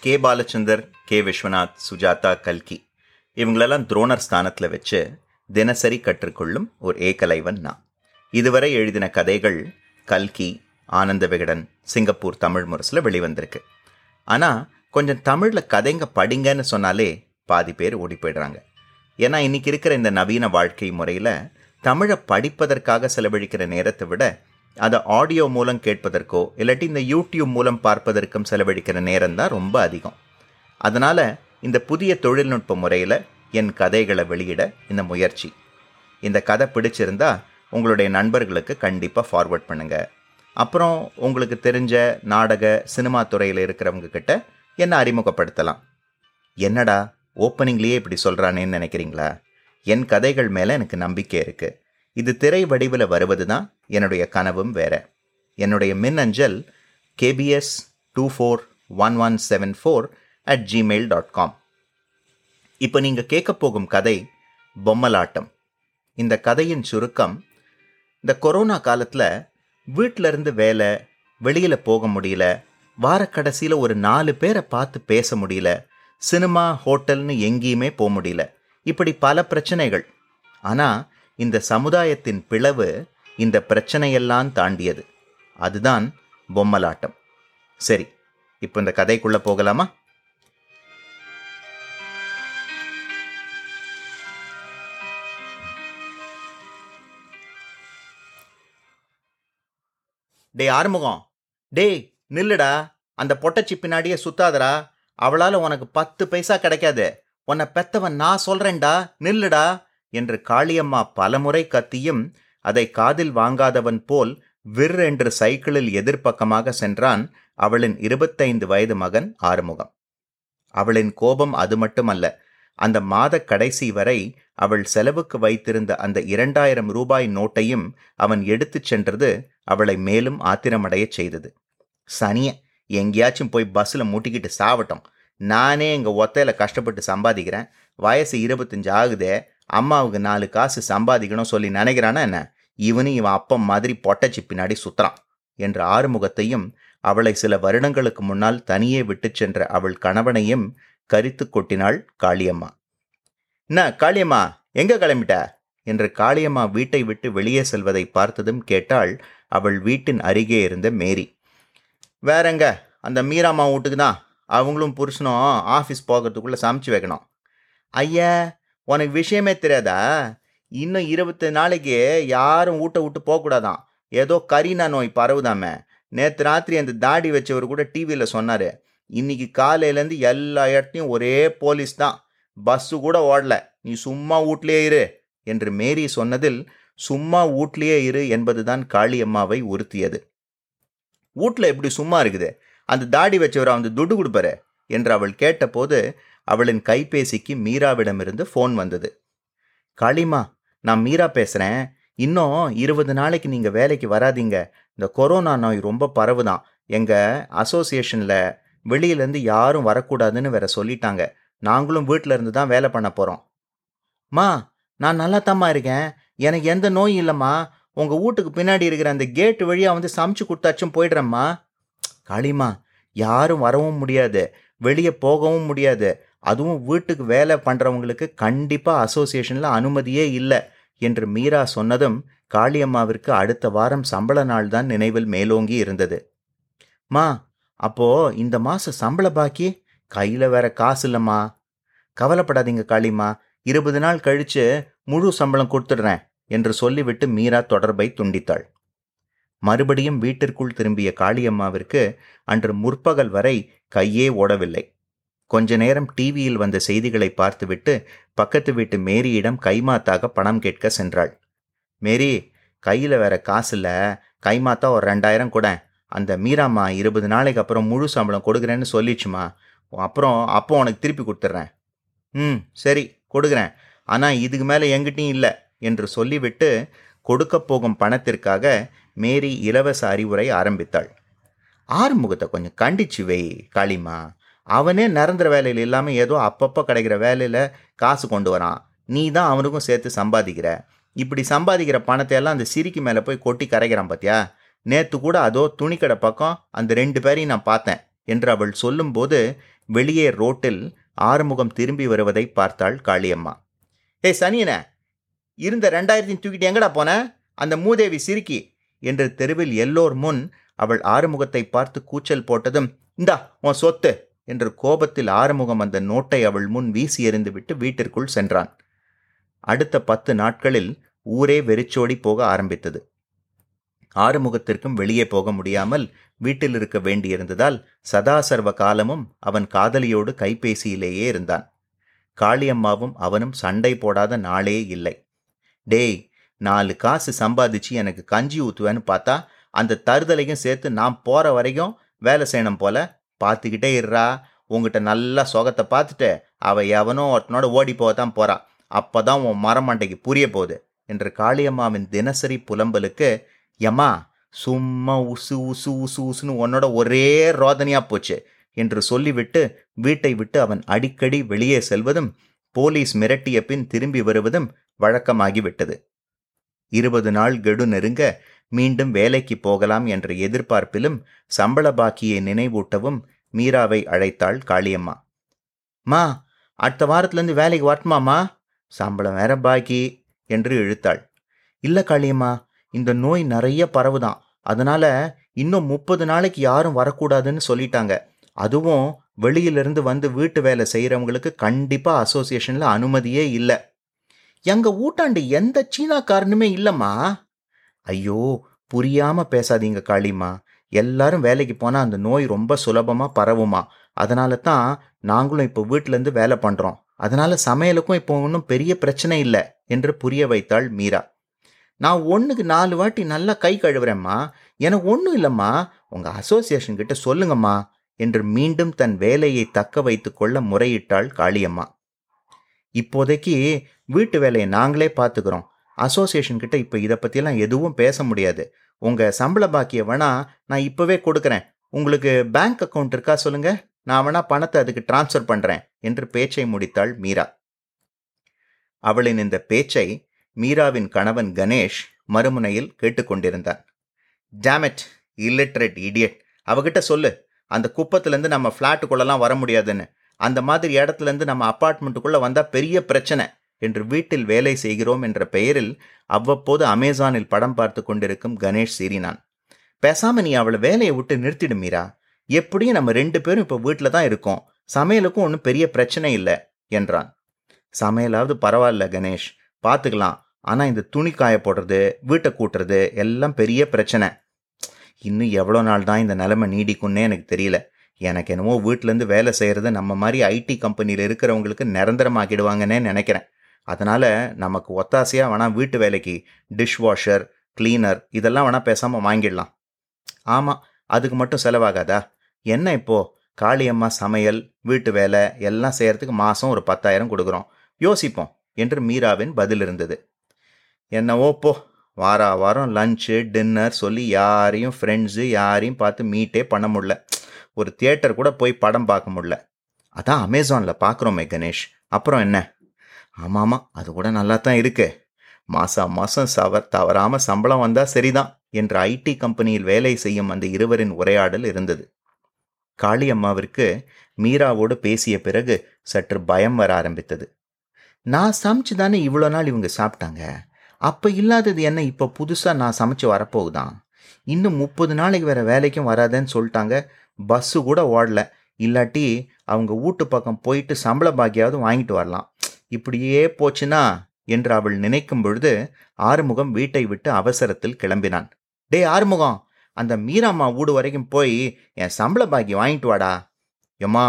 K Balachander K Viswanath Sujatha கல்கி. இவங்களெல்லாம் துரோணர் ஸ்தானத்தில் வச்சு தினசரி கற்றுக்கொள்ளும் ஒரு ஏகலைவன் நான். இதுவரை எழுதின கதைகள் கல்கி ஆனந்த விகடன் சிங்கப்பூர் தமிழ் முரசில் வெளிவந்திருக்கு. ஆனால் கொஞ்சம் தமிழில் கதைங்க படிங்கன்னு சொன்னாலே பாதி பேர் ஓடி போயிடுறாங்க. ஏன்னா இன்னைக்கு இருக்கிற இந்த நவீன வாழ்க்கை முறையில் தமிழை படிப்பதற்காக செலவழிக்கிற நேரத்தை விட அதை ஆடியோ மூலம் கேட்பதற்கோ இல்லாட்டி இந்த யூடியூப் மூலம் பார்ப்பதற்கும் செலவழிக்கிற நேரம் தான் ரொம்ப அதிகம். அதனால் இந்த புதிய தொழில்நுட்ப முறையில் என் கதைகளை வெளியிட இந்த முயற்சி. இந்த கதை பிடிச்சிருந்தா உங்களுடைய நண்பர்களுக்கு கண்டிப்பாக ஃபார்வர்ட் பண்ணுங்கள் அப்புறம் உங்களுக்கு தெரிஞ்ச நாடக சினிமா துறையில் இருக்கிறவங்க கிட்ட என்ன அறிமுகப்படுத்தலாம். என்னடா ஓப்பனிங்லேயே இப்படி சொல்கிறானேன்னு நினைக்கிறீங்களா? என் கதைகள் மேலே எனக்கு நம்பிக்கை இருக்குது இது திரை வடிவில் வருவது தான் என்னுடைய கனவும் வேற. என்னுடைய மின்னஞ்சல் KPS two four one one seven four at Gmail dot com இப்போ நீங்கள் கேட்க போகும் கதை பொம்மலாட்டம். இந்த கதையின் சுருக்கம் இந்த கொரோனா காலத்தில் வீட்டிலருந்து வேலை வெளியில் போக முடியல வாரக்கடைசியில் ஒரு நாலு பேரை பார்த்து பேச முடியல சினிமா ஹோட்டல்னு எங்கேயுமே போக முடியல. இப்படி பல பிரச்சனைகள். ஆனால் இந்த சமுதாயத்தின் பிளவு இந்த பிரச்சனையெல்லாம் தாண்டியது. அதுதான் பொம்மலாட்டம். சரி இப்போ இந்த கதைக்குள்ள போகலாமா? டேய் ஆறுமுகம். டேய் நில்லுடா. அந்த பொட்டச்சி பின்னாடியே சுத்தாதடா. அவளால உனக்கு பத்து பைசா கிடைக்காது. உன்னை பெத்தவன் நான் சொல்றேன்டா. நில்லுடா. என்று காளியம்மா பலமுறை கத்தியும் அதை காதில் வாங்காதவன் போல் விர் என்று சைக்கிளில் எதிர்ப்பக்கமாக சென்றான் அவளின் இருபத்தைந்து வயது மகன் ஆறுமுகம். அவளின் கோபம் அது மட்டுமல்ல அந்த மாத கடைசி வரை அவள் செலவுக்கு வைத்திருந்த அந்த இரண்டாயிரம் ரூபாய் நோட்டையும் அவன் எடுத்துச் சென்றது அவளை மேலும் ஆத்திரமடையச் செய்தது. சனிய எங்கேயாச்சும் போய் பஸ்ஸில் மூட்டிக்கிட்டு சாவட்டும். நானே எங்கள் ஒத்தையில் கஷ்டப்பட்டு சம்பாதிக்கிறேன். வயசு இருபத்தஞ்சு ஆகுதே. அம்மாவுக்கு நாலு காசு சம்பாதிக்கணும் சொல்லி நினைக்கிறானா என்ன? இவனும் இவன் அப்பம் மாதிரி பொட்டச்சி பின்னாடி சுத்துறான் என்ற ஆறுமுகத்தையும் அவளை சில வருடங்களுக்கு முன்னால் தனியே விட்டுச் சென்ற அவள் கணவனையும் கரித்து கொட்டினாள் காளியம்மா. என்ன காளியம்மா எங்க கிளம்பிட்ட? என்று காளியம்மா வீட்டை விட்டு வெளியே செல்வதை பார்த்ததும் கேட்டாள் அவள் வீட்டின் அருகே இருந்த மேரி. வேறங்க அந்த மீராம்மா வீட்டுக்கு தான். அவங்களும் புருஷனும் ஆஃபீஸ் போகிறதுக்குள்ளே சமைச்சு வைக்கணும். ஐயா உனக்கு விஷயமே தெரியாதா? இன்னும் இருபத்தி நாளைக்கு யாரும் ஊட்ட விட்டு போகக்கூடாதான். ஏதோ கரீனா நோய் பரவுதாமே. நேற்று ராத்திரி அந்த தாடி வச்சவர் கூட டிவியில் சொன்னார். இன்னைக்கு காலையிலேருந்து எல்லா இடத்தையும் ஒரே போலீஸ் தான். பஸ்ஸு கூட ஓடல. நீ சும்மா வீட்லேயே இரு என்று மேரி சொன்னதில் சும்மா வீட்லேயே இரு என்பதுதான் காளியம்மாவை உறுத்தியது. வீட்டில் எப்படி சும்மா இருக்குது? அந்த தாடி வச்சவர் அந்த துட்டு கொடுப்பாரு என்று அவள் கேட்டபோது அவளின் கைபேசிக்கு மீராவிடமிருந்து ஃபோன் வந்தது. காளிமா நான் மீரா பேசுகிறேன் இன்னும் இருபது நாளைக்கு நீங்கள் வேலைக்கு வராதீங்க. இந்த கொரோனா நோய் ரொம்ப பரவுதான். எங்கள் அசோசியேஷனில் வெளியிலேருந்து யாரும் வரக்கூடாதுன்னு வேற சொல்லிட்டாங்க. நாங்களும் வீட்டில் இருந்து தான் வேலை பண்ண போகிறோம் மா நான் நல்லா தாம்மா இருக்கேன். எனக்கு எந்த நோயும் இல்லைம்மா. உங்கள் வீட்டுக்கு பின்னாடி இருக்கிற அந்த கேட்டு வழியாக வந்து சமைச்சு கொடுத்தாச்சும் போயிடுறேம்மா. களிமா யாரும் வரவும் முடியாது. வெளியே போகவும் முடியாது. அதுவும் வீட்டுக்கு வேலை பண்ணுறவங்களுக்கு கண்டிப்பாக அசோசியேஷனில் அனுமதியே இல்லை என்று மீரா சொன்னதும் காளியம்மாவிற்கு அடுத்த வாரம் சம்பள நாள் தான் நினைவில் மேலோங்கி இருந்தது. மா அப்போ இந்த மாதம் சம்பள பாக்கி? கையில் வேற காசு இல்லைம்மா. கவலைப்படாதீங்க காளிம்மா இருபது நாள் கழிச்சு முழு சம்பளம் கொடுத்துடுறேன் என்று சொல்லிவிட்டு மீரா தொடர்பை துண்டித்தாள். மறுபடியும் வீட்டிற்குள் திரும்பிய காளியம்மாவிற்கு அன்று முற்பகல் வரை கையே ஓடவில்லை. கொஞ்ச நேரம் டிவியில் வந்த செய்திகளை பார்த்துவிட்டு பக்கத்து வீட்டு மேரியிடம் கைமாத்தாக பணம் கேட்க சென்றாள். மேரி கையில் வேற காசு இல்லை. கைமாத்தா ஒரு ரெண்டாயிரம் கூட. அந்த மீராம்மா இருபது நாளைக்கு அப்புறம் முழு சம்பளம் கொடுக்குறேன்னு சொல்லிச்சுமா. அப்புறம் அப்போ உனக்கு திருப்பி கொடுத்துட்றேன் ம் சரி கொடுக்குறேன். ஆனால் இதுக்கு மேலே எங்கிட்டையும் இல்லை என்று சொல்லிவிட்டு கொடுக்க போகும் பணத்திற்காக மேரி இலவச அறிவுரை ஆரம்பித்தாள். ஆறுமுகத்தை கொஞ்சம் கண்டிச்சு வை காளிமா அவனே நிரந்தர வேலையில் இல்லாமல் ஏதோ அப்பப்போ கிடைக்கிற வேலையில் காசு கொண்டு வரான். நீ தான் அவனுக்கும் சேர்த்து சம்பாதிக்கிற. இப்படி சம்பாதிக்கிற பணத்தை எல்லாம் அந்த சிரிக்கு மேலே போய் கொட்டி கரைக்கிறான் பார்த்தியா நேற்று கூட அதோ துணிக்கடை பக்கம் அந்த ரெண்டு பேரையும் நான் பார்த்தேன் என்று அவள் சொல்லும்போது வெளியே ரோட்டில் ஆறுமுகம் திரும்பி வருவதை பார்த்தாள் காளியம்மா. ஏய் சனியனே இருந்த ரெண்டாயிரத்தையும் தூக்கிட்டு எங்கடா போன? அந்த மூதேவி சிரிக்கி என்று தெருவில் எல்லோர் முன் அவள் ஆறுமுகத்தை பார்த்து கூச்சல் போட்டதும் இந்தா உன் சொத்து. என்று கோபத்தில் ஆறுமுகம் அந்த நோட்டை அவள் முன் வீசி எறிந்துவிட்டு வீட்டிற்குள் சென்றான். அடுத்த பத்து நாட்களில் ஊரே வெறிச்சோடி போக ஆரம்பித்தது. ஆறுமுகத்திற்கும் வெளியே போக முடியாமல் வீட்டில் இருக்க வேண்டியிருந்ததால் சதாசர்வ காலமும் அவன் காதலியோடு கைபேசியிலேயே இருந்தான். காளியம்மாவும் அவனும் சண்டை போடாத நாளே இல்லை. டேய் நாலு காசு சம்பாதிச்சு எனக்கு கஞ்சி ஊத்துவேன்னு பார்த்தா அந்த தருதலையும் சேர்த்து நான் போற வரைக்கும் வேலை செய்யணும் போல பார்த்துக்கிட்டே இருறா. உங்ககிட்ட நல்லா சொகத்தை பார்த்துட்டு அவள் எவனோ ஒருத்தனோட ஓடி போக தான் போறா. அப்பதான் உன் மரமண்டைக்கு புரிய போகுது என்று காளியம்மாவின் தினசரி புலம்பலுக்கு யம்மா சும்மா உசு உசு உசு உசுன்னு உன்னோட ஒரே ரோதனையாக போச்சு என்று சொல்லிவிட்டு வீட்டை விட்டு அவன் அடிக்கடி வெளியே செல்வதும் போலீஸ் மிரட்டிய பின் திரும்பி வருவதும் வழக்கமாகிவிட்டது. இருபது நாள் கெடு நெருங்க மீண்டும் வேலைக்கு போகலாம் என்ற எதிர்பார்ப்பிலும் சம்பள பாக்கியை நினைவூட்டவும் மீராவை அழைத்தாள் காளியம்மா. மா அடுத்த வாரத்துலேருந்து வேலைக்கு வரட்டுமாம்மா சம்பளம் வேற பாக்கி என்று இழுத்தாள். இல்லை காளியம்மா இந்த நோய் நிறைய பரவுதான். அதனால இன்னும் முப்பது நாளைக்கு யாரும் வரக்கூடாதுன்னு சொல்லிட்டாங்க. அதுவும் வெளியிலிருந்து வந்து வீட்டு வேலை செய்கிறவங்களுக்கு கண்டிப்பாக அசோசியேஷனில் அனுமதியே இல்லை. எங்கள் ஊட்டாண்டு எந்த சீனாக்காரனுமே இல்லைம்மா? ஐயோ புரியாம பேசாதீங்க காளிம்மா எல்லாரும் வேலைக்கு போனா அந்த நோய் ரொம்ப சுலபமா பரவுமா. அதனால தான் நாங்களும் இப்போ வீட்டிலேருந்து இருந்து வேலை பண்றோம். அதனால சமையலுக்கும் இப்போ ஒன்றும் பெரிய பிரச்சனை இல்லை என்று புரிய வைத்தாள் மீரா. நான் ஒன்றுக்கு நாலு வாட்டி நல்லா கை கழுவுறேம்மா. எனக்கு ஒன்றும் இல்லைம்மா. உங்கள் அசோசியேஷன் கிட்ட சொல்லுங்கம்மா என்று மீண்டும் தன் வேலையை தக்க வைத்து கொள்ள முறையிட்டாள் காளியம்மா. இப்போதைக்கு வீட்டு வேலையை நாங்களே பார்த்துக்கிறோம். அசோசியேஷன் கிட்ட இப்போ இதை பற்றிலாம் எதுவும் பேச முடியாது. உங்கள் சம்பள பாக்கிய வேணா நான் இப்போவே கொடுக்குறேன். உங்களுக்கு பேங்க் அக்கவுண்ட் இருக்கா சொல்லுங்க? நான் வேணா பணத்தை அதுக்கு டிரான்ஸ்ஃபர் பண்ணுறேன் என்று பேச்சை முடித்தாள் மீரா. அவளின் இந்த பேச்சை மீராவின் கணவன் கணேஷ் மறுமுனையில் கேட்டுக்கொண்டிருந்தான். டேமெட் இல்லிட்ரேட் இடியட் அவகிட்ட சொல்லு. அந்த குப்பத்துலேருந்து நம்ம ஃப்ளாட்டுக்குள்ளெல்லாம் வர முடியாதுன்னு. அந்த மாதிரி இடத்துலேருந்து நம்ம அப்பார்ட்மெண்ட்டுக்குள்ளே வந்தால் பெரிய பிரச்சனை. என்று வீட்டில் வேலை செய்கிறோம் என்ற பெயரில் அவ்வப்போது அமேசானில் படம் பார்த்து கொண்டிருக்கும் கணேஷ் சீறினான். பேசாம நீ அவளை வேலையை விட்டு நிறுத்திடு மீரா. எப்படியும் நம்ம ரெண்டு பேரும் இப்போ வீட்டில் தான் இருக்கோம். சமையலுக்கும் ஒன்றும் பெரிய பிரச்சனை இல்லை என்றான். சமையலாவது பரவாயில்ல கணேஷ். பார்த்துக்கலாம் ஆனால் இந்த துணி காய போடுறது வீட்டை கூட்டுறது எல்லாம் பெரிய பிரச்சனை. இன்னும் எவ்வளோ நாள் தான் இந்த நிலைமை நீடிக்கும்னே எனக்கு தெரியல. எனக்கு என்னவோ வீட்டிலேருந்து வேலை செய்கிறது நம்ம மாதிரி ஐடி கம்பெனியில் இருக்கிறவங்களுக்கு நிரந்தரமாக்கிடுவாங்கன்னே நினைக்கிறேன். அதனால் நமக்கு ஒத்தாசையாக வேணால் வீட்டு வேலைக்கு டிஷ் வாஷர் கிளீனர் இதெல்லாம் வேணால் பேசாமல் வாங்கிடலாம். ஆமாம் அதுக்கு மட்டும் செலவாகாதா? என்ன இப்போது காளியம்மா சமையல் வீட்டு வேலை எல்லாம் செய்கிறதுக்கு மாதம் ஒரு பத்தாயிரம் கொடுக்குறோம். யோசிப்போம் என்று மீராவின் பதில் இருந்தது. என்னவோ போ வாரா வாரம் லஞ்சு டின்னர் சொல்லி யாரையும் ஃப்ரெண்ட்ஸு யாரையும் பார்த்து மீட்டே பண்ண முடில ஒரு தியேட்டர் கூட போய் படம் பார்க்க முடில அதான் அமேசானில் பார்க்குறோமே கணேஷ். அப்புறம் என்ன? ஆமாம் ஆமாம் அது கூட நல்லா தான் இருக்கு. மாதம் மாதம் சவ தவறாமல் சம்பளம் வந்தால் சரிதான் என்ற ஐடி கம்பெனியில் வேலை செய்யும் அந்த இருவரின் உரையாடல் இருந்தது. காளியம்மாவிற்கு மீராவோடு பேசிய பிறகு சற்று பயம் வர ஆரம்பித்தது. நான் சமைச்சு தானே இவ்வளோ நாள் இவங்க சாப்பிட்டாங்க? அப்போ இல்லாதது என்ன இப்போ புதுசாக நான் சமைச்சு வரப்போகுதான்? இன்னும் முப்பது நாளைக்கு வேறு வேலைக்கும் வராதேன்னு சொல்லிட்டாங்க. பஸ்ஸு கூட ஓடல. இல்லாட்டி அவங்க வீட்டு பக்கம் போயிட்டு சம்பள பாக்கியாவது வாங்கிட்டு வரலாம். இப்படியே போச்சுனா? என்று அவள் நினைக்கும் பொழுது ஆறுமுகம் வீட்டை விட்டு அவசரத்தில் கிளம்பினான். டே ஆறுமுகம் அந்த மீராம்மா வீடு வரைக்கும் போய் என் சம்பள பாக்கி வாங்கிட்டு வாடா. ஏம்மா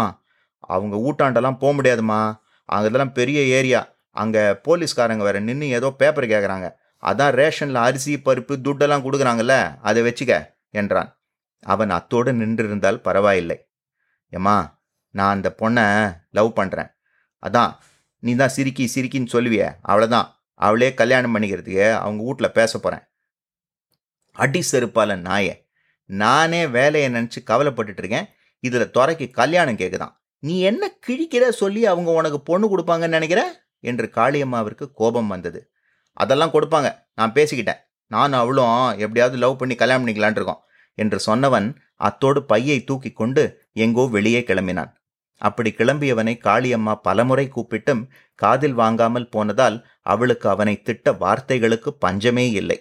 அவங்க ஊட்டாண்டெல்லாம் போக முடியாதுமா அதெல்லாம் பெரிய ஏரியா. அங்கே போலீஸ்காரங்க வேற நின்று ஏதோ பேப்பர் கேட்குறாங்க அதான் ரேஷனில் அரிசி பருப்பு துட்டெல்லாம் கொடுக்குறாங்கல்ல அதை வச்சுக்க என்றான். அவன் அத்தோடு நின்றிருந்தால் பரவாயில்லை. ஏம்மா நான் அந்த பொண்ணை லவ் பண்ணுறேன் அதான் நீ தான் சிரிக்கி சிரிக்கின்னு சொல்லுவிய. அவ்வளோதான் அவளே கல்யாணம் பண்ணிக்கிறதுக்கு அவங்க வீட்டில் பேச போகிறேன் அடி செருப்பால நாயே. நானே வேலையை நினச்சி கவலைப்பட்டுட்டு இருக்கேன் இதில் துறைக்கு கல்யாணம் கேட்குதான் நீ என்ன கிழிக்கிற சொல்லி அவங்க உனக்கு பொண்ணு கொடுப்பாங்கன்னு நினைக்கிற? என்று காளியம்மாவிற்கு கோபம் வந்தது. அதெல்லாம் கொடுப்பாங்க. நான் பேசிக்கிட்டேன். நான் அவளும் எப்படியாவது லவ் பண்ணி கல்யாணம் பண்ணிக்கலான் இருக்கோம். என்று சொன்னவன் அத்தோடு பையை தூக்கி கொண்டு எங்கோ வெளியே கிளம்பினான். அப்படி கிளம்பியவனை காளியம்மா பலமுறை கூப்பிட்டும் காதில் வாங்காமல் போனதால் அவளுக்கு அவனை திட்ட வார்த்தைகளுக்கு பஞ்சமே இல்லை.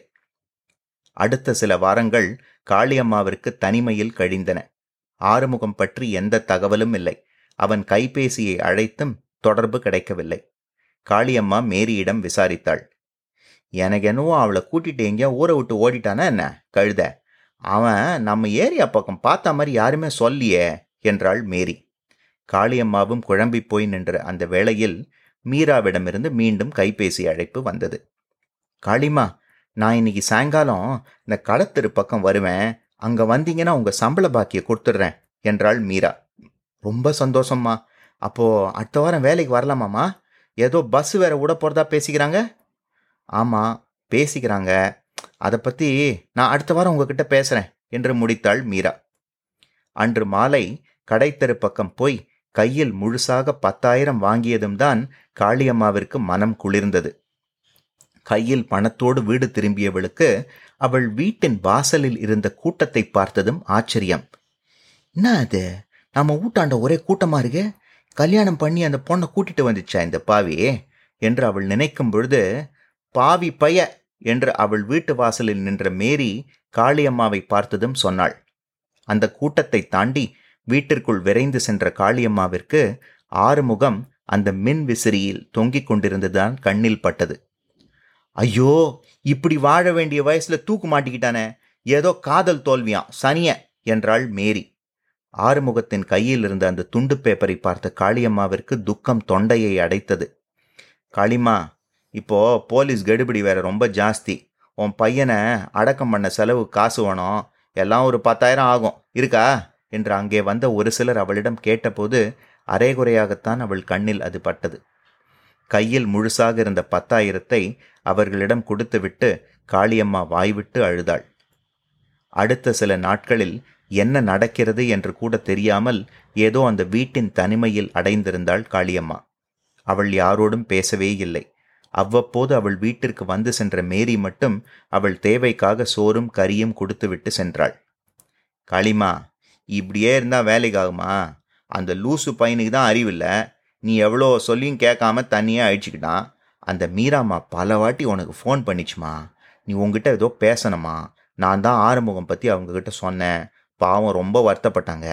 அடுத்த சில வாரங்கள் காளியம்மாவிற்கு தனிமையில் கழிந்தன. ஆறுமுகம் பற்றி எந்த தகவலும் இல்லை. அவன் கைபேசியை அழைத்தும் தொடர்பு கிடைக்கவில்லை. காளியம்மா மேரியிடம் விசாரித்தாள். எனக்கு என்னவோ அவளை கூட்டிட்டு எங்கேயோ ஊரை விட்டு ஓடிட்டானா என்ன? கழுத அவன் நம்ம ஏரியா பக்கம் பார்த்த மாதிரி யாருமே சொல்லியே என்றாள் மேரி. காளியம்மாவும் குழம்பி போய் நின்ற அந்த வேளையில் மீராவிடமிருந்து மீண்டும் கைபேசி அழைப்பு வந்தது. காளிமா நான் இன்னைக்கு சாயங்காலம் இந்த களத்திரு பக்கம் வருவேன். அங்கே வந்தீங்கன்னா உங்கள் சம்பள பாக்கியை கொடுத்துட்றேன் என்றாள் மீரா. ரொம்ப சந்தோஷம்மா. அப்போது அடுத்த வாரம் வேலைக்கு வரலாமாம்மா? ஏதோ பஸ் வேற விட போகிறதா பேசிக்கிறாங்க? ஆமாம் பேசிக்கிறாங்க. அதை பற்றி நான் அடுத்த வாரம் உங்ககிட்ட பேசுகிறேன் என்று முடித்தாள் மீரா. அன்று மாலை கடைத்தெரு பக்கம் போய் கையில் முழுசாக பத்தாயிரம் வாங்கியதும் தான் காளியம்மாவிற்கு மனம் குளிர்ந்தது. கையில் பணத்தோடு வீடு திரும்பியவளுக்கு அவள் வீட்டின் வாசலில் இருந்த கூட்டத்தை பார்த்ததும் ஆச்சரியம். என்ன அது? நம்ம ஊட்டாண்ட ஒரே கூட்டமா இருக்கு? கல்யாணம் பண்ணி அந்த பொண்ணை கூட்டிட்டு வந்துச்சா இந்த பாவி என்று அவள் நினைக்கும் பொழுது பாவி பைய என்று அவள் வீட்டு வாசலில் நின்ற மேரி காளியம்மாவை பார்த்ததும் சொன்னாள். அந்த கூட்டத்தை தாண்டி வீட்டிற்குள் விரைந்து சென்ற காளியம்மாவிற்கு ஆறுமுகம் அந்த மின் விசிறியில் தொங்கிக் கொண்டிருந்துதான் கண்ணில் பட்டது. ஐயோ இப்படி வாழ வேண்டிய வயசுல தூக்கு மாட்டிக்கிட்டானே ஏதோ காதல் தோல்வியாம் சனிய என்றாள் மேரி. ஆறுமுகத்தின் கையில் இருந்த அந்த துண்டு பேப்பரை பார்த்த காளியம்மாவிற்கு துக்கம் தொண்டையை அடைத்தது. காளிம்மா இப்போ போலீஸ் கெடுபிடி வேற ரொம்ப ஜாஸ்தி. உன் பையனை அடக்கம் பண்ண செலவு காசு வேணும். எல்லாம் ஒரு பத்தாயிரம் ஆகும். இருக்கா? என்று அங்கே வந்த ஒரு சிலர் அவளிடம் கேட்டபோது அரைகுறையாகத்தான் அவள் கண்ணில் அது பட்டது. கையில் முழுசாக இருந்த பத்தாயிரத்தை அவர்களிடம் கொடுத்துவிட்டு காளியம்மா வாய்விட்டு அழுதாள். அடுத்த சில நாட்களில் என்ன நடக்கிறது என்று கூட தெரியாமல் ஏதோ அந்த வீட்டின் தனிமையில் அடைந்திருந்தாள் காளியம்மா. அவள் யாரோடும் பேசவே இல்லை. அவ்வப்போது அவள் வீட்டிற்கு வந்து சென்ற மேரி மட்டும் அவள் தேவைக்காக சோறும் கறியும் கொடுத்துவிட்டு சென்றாள். காளிமா இப்படியே இருந்தால் வேலைக்கு ஆகுமா? அந்த லூசு பையனுக்கு தான் அறிவில்லை நீ எவ்வளோ சொல்லியும் கேட்காம தண்ணியே அழிச்சுக்கிட்டான். அந்த மீராம்மா பல வாட்டி உனக்கு ஃபோன் பண்ணிச்சுமா? நீ உங்ககிட்ட ஏதோ பேசணுமா? நான் தான் ஆறுமுகம் பற்றி அவங்கக்கிட்ட சொன்னேன். பாவம் ரொம்ப வருத்தப்பட்டாங்க.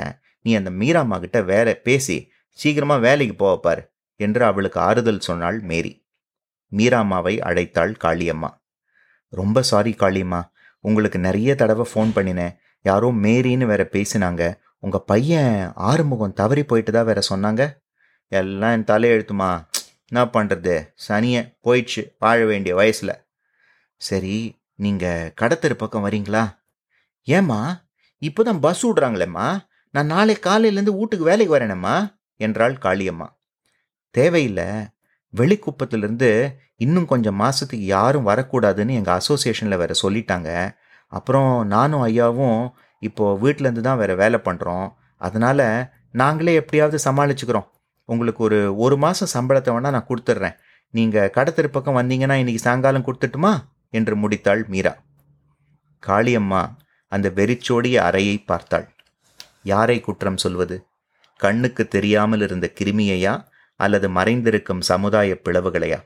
நீ அந்த மீராம்மா கிட்ட வேற பேசி சீக்கிரமாக வேலைக்கு போவப்பார் என்று அவளுக்கு ஆறுதல் சொன்னாள் மேரி. மீராம்மாவை அழைத்தாள் காளியம்மா. ரொம்ப சாரி காளியம்மா. உங்களுக்கு நிறைய தடவை ஃபோன் பண்ணினேன். யாரோ மேரின்னு வேற பேசினாங்க. உங்கள் பையன் ஆறுமுகம் தவறி போயிட்டு தான் வேற சொன்னாங்க? எல்லாம் என் தலையெழுத்துமா என்ன பண்ணுறது சனியை போயிடுச்சு வாழ வேண்டிய வயசில். சரி நீங்கள் கடத்தெரு பக்கம் வரீங்களா? ஏம்மா இப்போ தான் பஸ் விடுறாங்களேம்மா? நான் நாளை காலையிலேருந்து வீட்டுக்கு வேலைக்கு வரேனேம்மா என்றாள் காளியம்மா. தேவையில்லை. வெளிக்குப்பத்திலிருந்து இன்னும் கொஞ்சம் மாதத்துக்கு யாரும் வரக்கூடாதுன்னு எங்கள் அசோசியேஷனில் வேற சொல்லிட்டாங்க. அப்புறம் நானும் ஐயாவும் இப்போது வீட்டிலேருந்து தான் வேறு வேலை பண்ணுறோம் அதனால் நாங்களே எப்படியாவது சமாளிச்சுக்கிறோம். உங்களுக்கு ஒரு ஒரு மாதம் சம்பளத்தை வேணால் நான் கொடுத்துட்றேன். நீங்கள் கடத்தெரு பக்கம் வந்தீங்கன்னா இன்னைக்கு சாயங்காலம் கொடுத்துட்டுமா? என்று முடித்தாள் மீரா. காளியம்மா அந்த வெறிச்சோடிய அறையை பார்த்தாள். யாரை குற்றம் சொல்வது? கண்ணுக்கு தெரியாமல் இருந்த கிருமியையா? அல்லது மறைந்திருக்கும் சமுதாய பிளவுகளையா?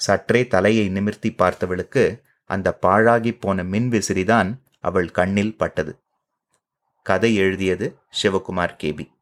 சற்றே தலையை நிமிர்த்தி பார்த்தவளுக்கு அந்த பாழாகி போன மின்விசிறிதான் அவள் கண்ணில் பட்டது. கதை எழுதியது சிவகுமார் கேபி